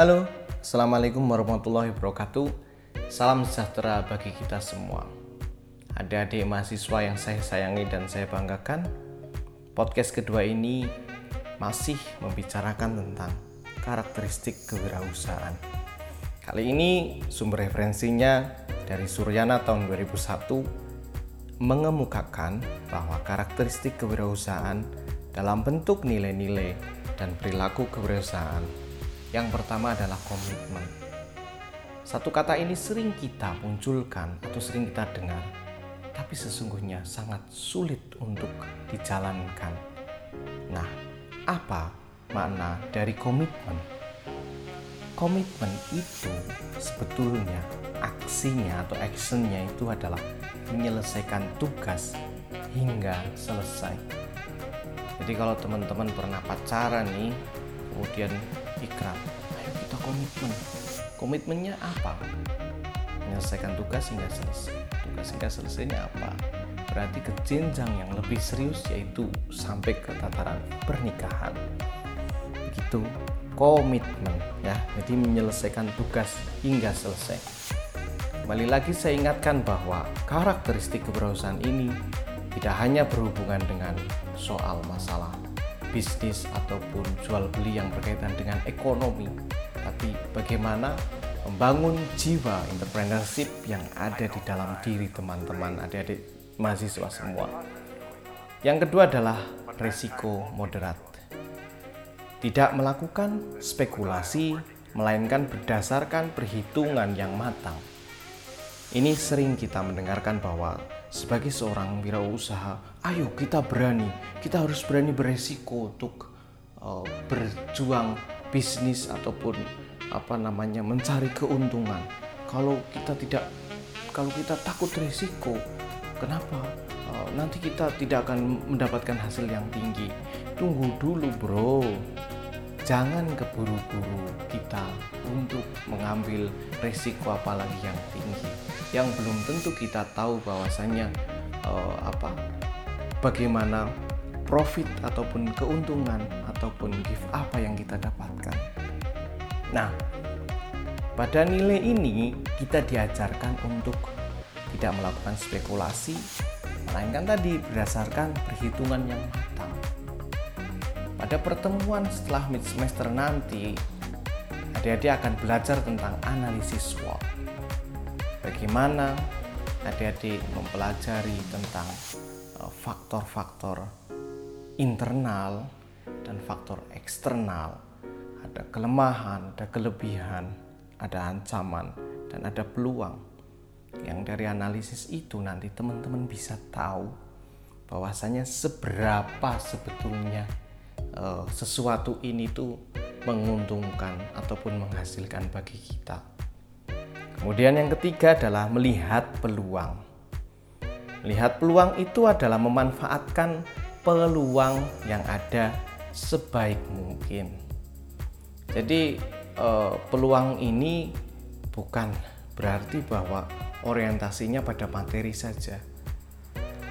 Halo, Assalamualaikum warahmatullahi wabarakatuh. Salam sejahtera bagi kita semua. Adik-adik mahasiswa yang saya sayangi dan saya banggakan Podcast kedua ini masih membicarakan tentang karakteristik kewirausahaan. Kali ini sumber referensinya dari Suryana tahun 2001 mengemukakan bahwa karakteristik kewirausahaan dalam bentuk nilai-nilai dan perilaku kewirausahaan yang pertama adalah komitmen. Satu kata ini sering kita munculkan atau sering kita dengar, tapi sesungguhnya sangat sulit untuk dijalankan. Nah, apa makna dari komitmen? Komitmen itu sebetulnya aksinya atau actionnya itu adalah menyelesaikan tugas hingga selesai. Jadi kalau teman-teman pernah pacaran nih, kemudian ikrar. Ayo kita komitmen. Komitmennya apa? Menyelesaikan tugas hingga selesai. Tugas hingga selesainya apa? Berarti ke jenjang yang lebih serius yaitu sampai ke tataran pernikahan. Begitu. Komitmen ya. Jadi menyelesaikan tugas hingga selesai. Kembali lagi saya ingatkan bahwa karakteristik kewirausahaan ini tidak hanya berhubungan dengan soal masalah bisnis ataupun jual beli yang berkaitan dengan ekonomi, tapi bagaimana membangun jiwa entrepreneurship yang ada di dalam diri teman-teman adik-adik mahasiswa semua. Yang kedua adalah risiko moderat. Tidak melakukan spekulasi, melainkan berdasarkan perhitungan yang matang. Ini sering kita mendengarkan bahwa sebagai seorang wirausaha, ayo kita berani, kita harus berani beresiko untuk uh, berjuang bisnis ataupun apa namanya mencari keuntungan. Kalau kita tidak, kalau kita takut resiko, kenapa? Uh, nanti kita tidak akan mendapatkan hasil yang tinggi. Tunggu dulu, bro. Jangan keburu-buru kita untuk mengambil resiko apalagi yang tinggi yang belum tentu kita tahu bahwasanya uh, apa bagaimana profit ataupun keuntungan ataupun gift apa yang kita dapatkan. Nah, pada nilai ini kita diajarkan untuk tidak melakukan spekulasi, melainkan tadi berdasarkan perhitungan yang. Pada pertemuan setelah mid semester nanti, adik-adik akan belajar tentang analisis SWOT bagaimana adik-adik mempelajari tentang eh, faktor-faktor internal dan faktor eksternal. Ada kelemahan, ada kelebihan, ada ancaman, dan ada peluang. Yang dari analisis itu nanti teman-teman bisa tahu bahwasanya seberapa sebetulnya uh, sesuatu ini tuh menguntungkan ataupun menghasilkan bagi kita. Kemudian yang ketiga adalah melihat peluang. Melihat peluang itu adalah memanfaatkan peluang yang ada sebaik mungkin. Jadi eh, peluang ini bukan berarti bahwa orientasinya pada materi saja.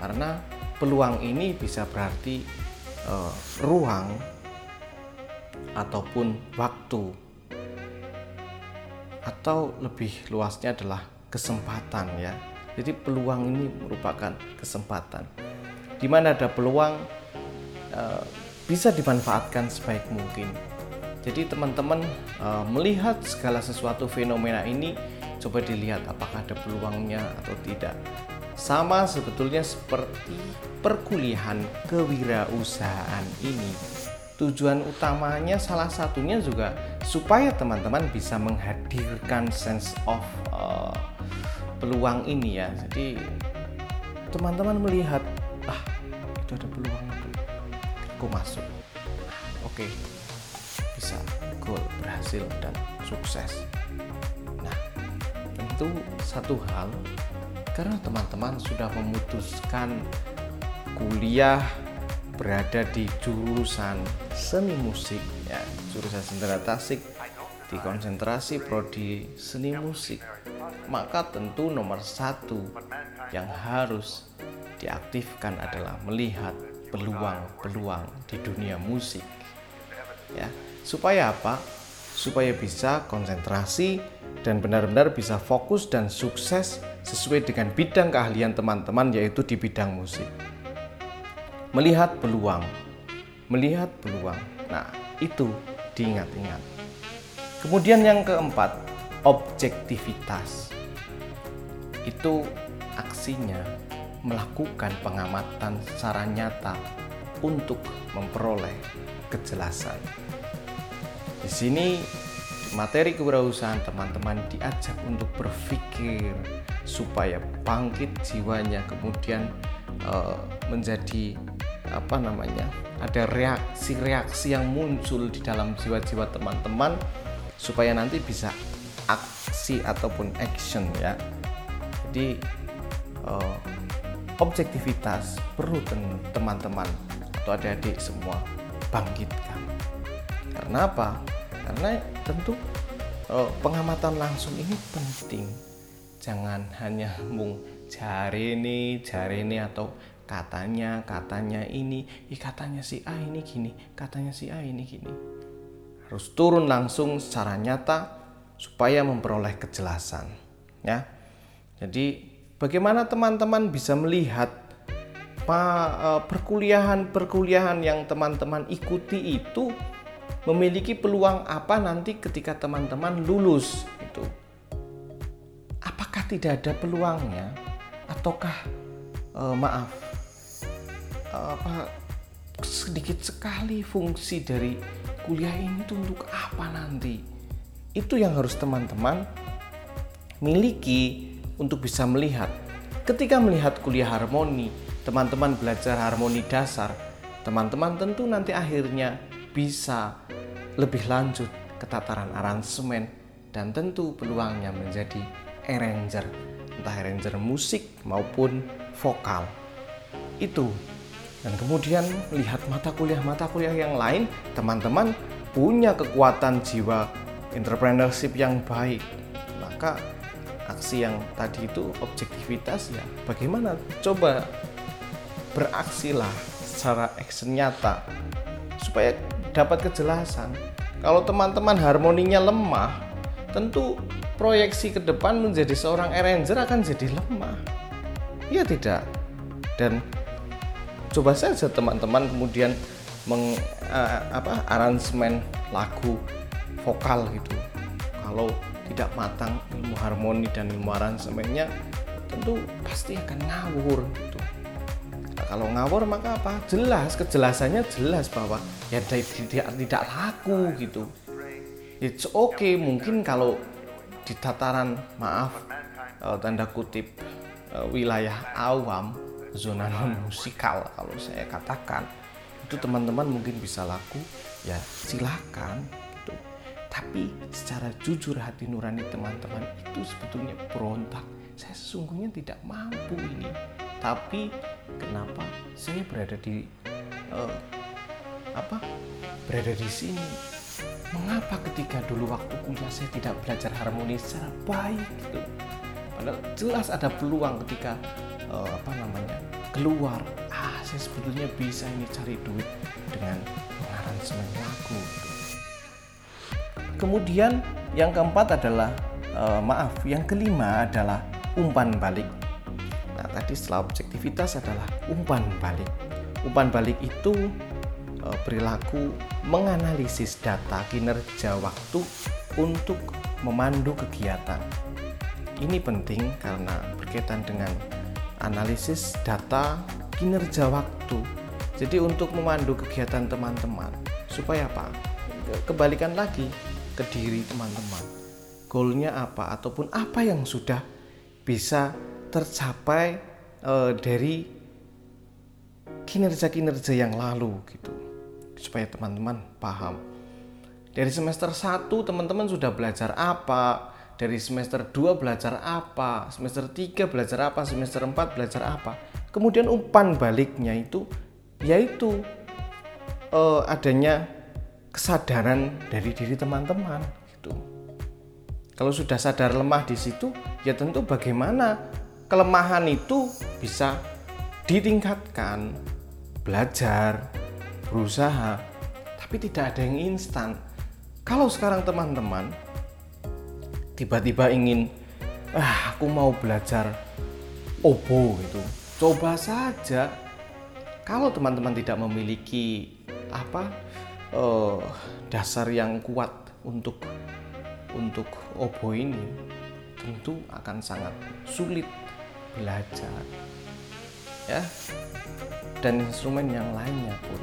Karena peluang ini bisa berarti eh, ruang ataupun waktu atau lebih luasnya adalah kesempatan ya. Jadi peluang ini merupakan kesempatan. Di mana ada peluang e, bisa dimanfaatkan sebaik mungkin. Jadi teman-teman e, melihat segala sesuatu fenomena ini coba dilihat apakah ada peluangnya atau tidak. Sama sebetulnya seperti perkuliahan kewirausahaan ini. Tujuan utamanya salah satunya juga supaya teman-teman bisa menghadirkan sense of uh, peluang ini ya. Jadi teman-teman melihat ah itu ada peluang itu aku masuk? Oke bisa. Goal berhasil dan sukses. Nah tentu satu hal karena teman-teman sudah memutuskan kuliah berada di jurusan seni musik ya. Jurusan sendera tasik. Di konsentrasi prodi seni musik. Maka tentu nomor satu yang harus diaktifkan adalah melihat peluang-peluang di dunia musik ya. Supaya apa? Supaya bisa konsentrasi dan benar-benar bisa fokus dan sukses sesuai dengan bidang keahlian teman-teman yaitu di bidang musik. Melihat peluang. Melihat peluang. Nah, itu diingat-ingat. Kemudian yang keempat, objektivitas. Itu aksinya melakukan pengamatan secara nyata untuk memperoleh kejelasan. Di sini materi kewirausahaan teman-teman diajak untuk berpikir supaya bangkit jiwanya kemudian uh, menjadi apa namanya ada reaksi-reaksi yang muncul di dalam jiwa-jiwa teman-teman supaya nanti bisa aksi ataupun action ya. Jadi uh, objektivitas perlu teman-teman atau adik-adik semua bangkitkan. Karena apa karena tentu uh, pengamatan langsung ini penting. Jangan hanya mung cari ini cari ini atau katanya katanya ini ih katanya si A ini gini katanya si A ini gini. Harus turun langsung secara nyata supaya memperoleh kejelasan ya. Jadi bagaimana teman-teman bisa melihat eh, perkuliahan perkuliahan yang teman-teman ikuti itu memiliki peluang apa nanti ketika teman-teman lulus itu apakah tidak ada peluangnya? Ataukah uh, maaf uh, apa sedikit sekali fungsi dari kuliah ini tuh untuk apa nanti? Itu yang harus teman-teman miliki untuk bisa melihat. Ketika melihat kuliah harmoni teman-teman belajar harmoni dasar teman-teman tentu nanti akhirnya bisa lebih lanjut ke tataran aransemen dan tentu peluangnya menjadi arranger entah arranger musik maupun vokal. Itu. Dan kemudian lihat mata kuliah-mata kuliah yang lain teman-teman punya kekuatan jiwa entrepreneurship yang baik. Maka aksi yang tadi itu objektivitas ya bagaimana? Coba beraksilah secara action nyata supaya dapat kejelasan. Kalau teman-teman harmoninya lemah, tentu proyeksi ke depan menjadi seorang arranger akan jadi lemah. Iya tidak? Dan coba saja teman-teman kemudian meng uh, apa aransemen lagu vokal gitu. Kalau tidak matang ilmu harmoni dan ilmu aransemennya tentu pasti akan ngawur gitu kalau ngawur maka apa? Jelas kejelasannya jelas bahwa ya tidak tidak laku gitu. It's okay mungkin kalau di tataran maaf uh, tanda kutip uh, wilayah awam zona non musikal kalau saya katakan itu teman-teman mungkin bisa laku ya silakan gitu. Tapi secara jujur hati nurani teman-teman itu sebetulnya berontak. Saya sesungguhnya tidak mampu ini. Tapi kenapa? Saya berada di uh, apa? Berada di sini. Mengapa ketika dulu waktu kuliah saya tidak belajar harmoni secara baik gitu? Padahal jelas ada peluang ketika uh, apa namanya keluar. Ah saya sebetulnya bisa ini cari duit dengan mengaransemen lagu gitu. kemudian yang keempat adalah uh, maaf yang kelima adalah umpan balik tadi setelah objektivitas adalah umpan balik. Umpan balik itu e, perilaku menganalisis data kinerja waktu untuk memandu kegiatan. Ini penting karena berkaitan dengan analisis data kinerja waktu. Jadi untuk memandu kegiatan teman-teman supaya apa? Kebalikan lagi ke diri teman-teman. Goalnya apa ataupun apa yang sudah bisa tercapai uh, dari kinerja-kinerja yang lalu gitu supaya teman-teman paham. Dari semester 1 teman-teman sudah belajar apa? Dari semester 2 belajar apa? Semester 3 belajar apa? Semester 4 belajar apa? Kemudian umpan baliknya itu yaitu uh, adanya kesadaran dari diri teman-teman gitu. Kalau sudah sadar lemah di situ ya tentu bagaimana kelemahan itu bisa ditingkatkan, belajar, berusaha, tapi tidak ada yang instan. kalau sekarang teman-teman tiba-tiba ingin ah aku mau belajar obo gitu. Coba saja. Kalau teman-teman tidak memiliki apa uh, dasar yang kuat untuk untuk obo ini tentu akan sangat sulit belajar ya. Dan instrumen yang lainnya pun.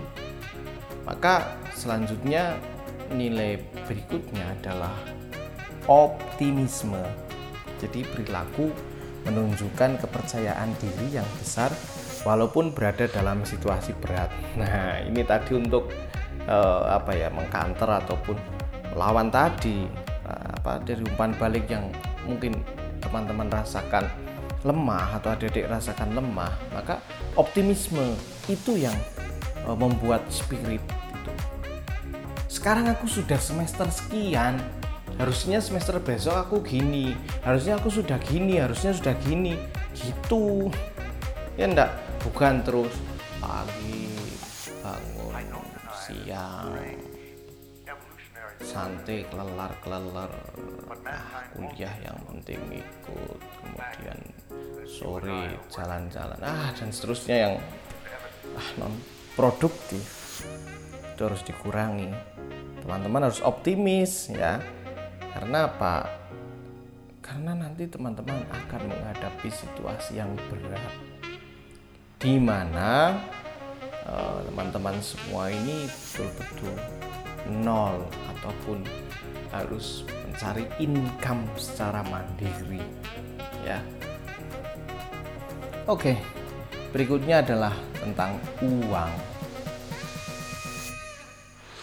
Maka selanjutnya nilai berikutnya adalah optimisme. Jadi perilaku menunjukkan kepercayaan diri yang besar walaupun berada dalam situasi berat. Nah, ini tadi untuk uh, apa ya mengkanter ataupun lawan tadi uh, apa dari umpan balik yang mungkin teman-teman rasakan lemah atau adik-adik rasakan lemah, maka optimisme itu yang uh, membuat spirit itu. Sekarang aku sudah semester sekian, harusnya semester besok aku gini, harusnya aku sudah gini, harusnya sudah gini, gitu. Ya enggak, bukan terus pagi bangun siang santai kelelar kelelar ah, kuliah yang penting ikut kemudian sore jalan-jalan. Ah dan seterusnya yang ah, non produktif itu harus dikurangi. Teman-teman harus optimis ya. Karena apa? Karena nanti teman-teman akan menghadapi situasi yang berat. Di mana eh, teman-teman uh, semua ini betul-betul nol ataupun harus mencari income secara mandiri ya oke berikutnya adalah tentang uang.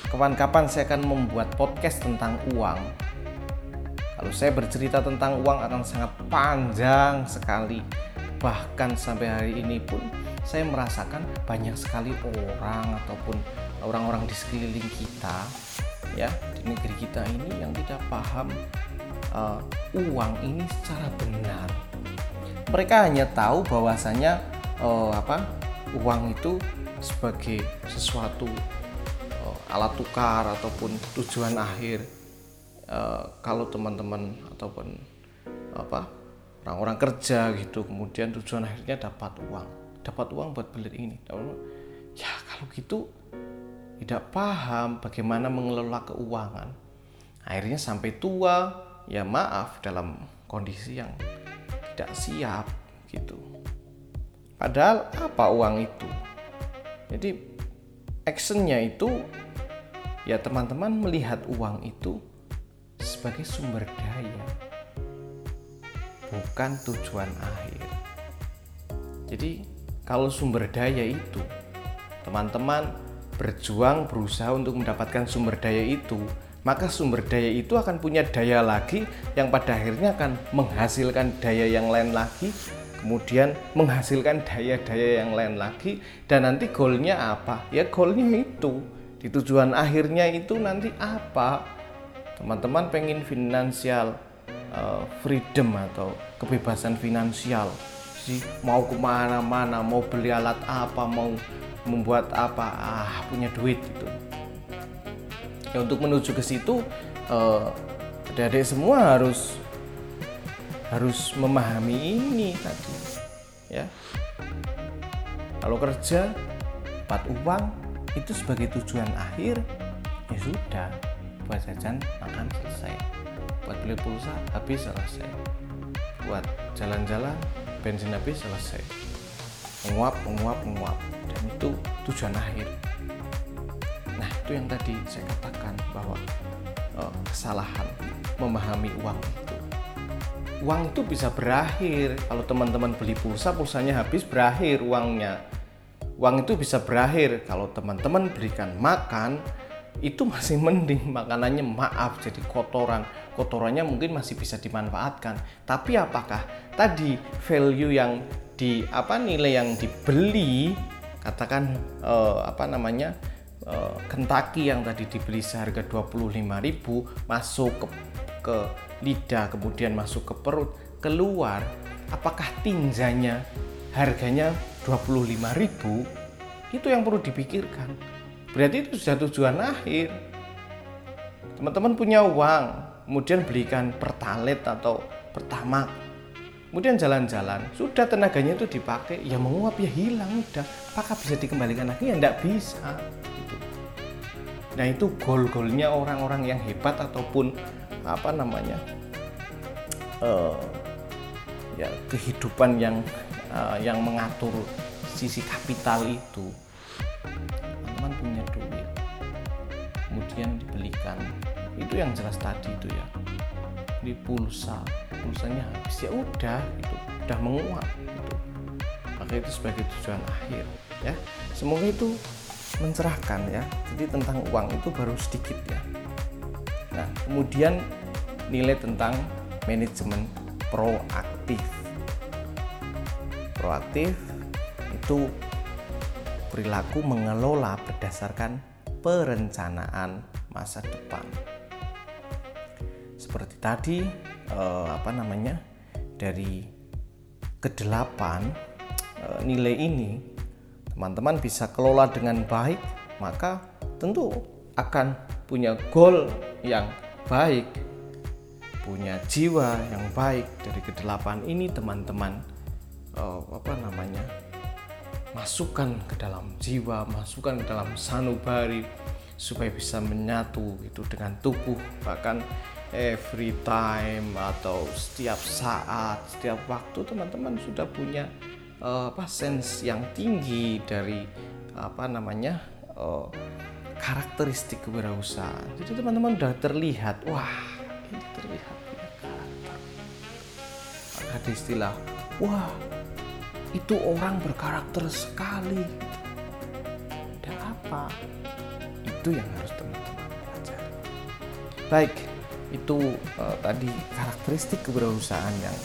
Kapan-kapan saya akan membuat podcast tentang uang. Kalau saya bercerita tentang uang akan sangat panjang sekali. Bahkan sampai hari ini pun saya merasakan banyak sekali orang ataupun orang-orang di sekeliling kita ya di negeri kita ini yang tidak paham uh, uang ini secara benar. Mereka hanya tahu bahwasanya uh, apa uang itu sebagai sesuatu uh, alat tukar ataupun tujuan akhir. Uh, kalau teman-teman ataupun apa orang-orang kerja gitu, kemudian tujuan akhirnya dapat uang dapat uang buat beli ini ya kalau gitu tidak paham bagaimana mengelola keuangan akhirnya sampai tua ya maaf dalam kondisi yang tidak siap gitu. Padahal apa uang itu? Jadi actionnya itu ya teman-teman melihat uang itu sebagai sumber daya bukan tujuan akhir. Jadi kalau sumber daya itu teman-teman berjuang berusaha untuk mendapatkan sumber daya itu maka sumber daya itu akan punya daya lagi yang pada akhirnya akan menghasilkan daya yang lain lagi kemudian menghasilkan daya-daya yang lain lagi dan nanti goalnya apa? Ya goalnya itu. Di tujuan akhirnya itu nanti apa? Teman-teman pengen finansial uh, freedom atau kebebasan finansial. Sih mau ke mana-mana mau beli alat apa mau membuat apa ah punya duit gitu ya untuk menuju ke situ eh, adik-adik semua harus harus memahami ini tadi ya. Kalau kerja dapat uang itu sebagai tujuan akhir ya sudah. Buat jajan makan selesai. Buat beli pulsa habis selesai. Buat jalan-jalan bensin habis selesai. Menguap menguap menguap. Dan itu tujuan akhir itu yang tadi saya katakan bahwa uh, kesalahan memahami uang itu. Uang itu bisa berakhir. Kalau teman-teman beli pulsa pulsanya habis berakhir uangnya. Uang itu bisa berakhir. Kalau teman-teman berikan makan itu masih mending. Makanannya maaf jadi kotoran. Kotorannya mungkin masih bisa dimanfaatkan. Tapi apakah tadi value yang di apa nilai yang dibeli katakan uh, apa namanya uh, Kentucky yang tadi dibeli seharga 25.000 masuk ke ke lidah kemudian masuk ke perut keluar apakah tinjanya harganya 25.000 itu yang perlu dipikirkan. Berarti itu sudah tujuan akhir. Teman-teman punya uang kemudian belikan pertalet atau pertama. Kemudian jalan-jalan sudah tenaganya itu dipakai ya menguap ya hilang udah. Apakah bisa dikembalikan lagi? Ya tidak bisa. Nah itu gol-golnya orang-orang yang hebat ataupun apa namanya uh, ya kehidupan yang uh, yang mengatur sisi kapital itu. Teman-teman punya duit kemudian dibelikan. Itu yang jelas tadi itu ya. Di pulsa pulsanya habis. Ya udah gitu udah menguap gitu. Maka itu sebagai tujuan akhir ya. Semoga itu mencerahkan ya. Jadi tentang uang itu baru sedikit ya. Nah kemudian nilai tentang manajemen proaktif. Proaktif itu perilaku mengelola berdasarkan perencanaan masa depan. Seperti tadi eh, apa namanya dari kedelapan eh, nilai ini teman-teman bisa kelola dengan baik maka tentu akan punya goal yang baik punya jiwa yang baik. Dari kedelapan ini teman-teman eh, apa namanya masukkan ke dalam jiwa masukkan ke dalam sanubari supaya bisa menyatu itu dengan tubuh. Bahkan every time atau setiap saat, setiap waktu teman-teman sudah punya uh, apa sense yang tinggi dari apa namanya uh, karakteristik kewirausahaan. Jadi teman-teman sudah terlihat, wah ini terlihat punya karakter. Ada istilah, wah itu orang berkarakter sekali. Dan apa? Itu yang harus teman-teman pelajari. Baik, itu uh, tadi karakteristik kewirausahaan yang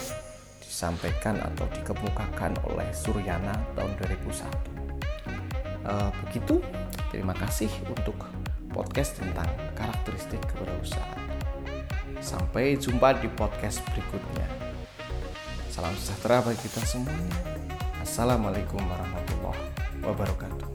disampaikan atau dikemukakan oleh Suryana tahun 2001. Uh, eh, begitu, terima kasih untuk podcast tentang karakteristik kewirausahaan. Sampai jumpa di podcast berikutnya. Salam sejahtera bagi kita semuanya. Assalamualaikum warahmatullahi wabarakatuh.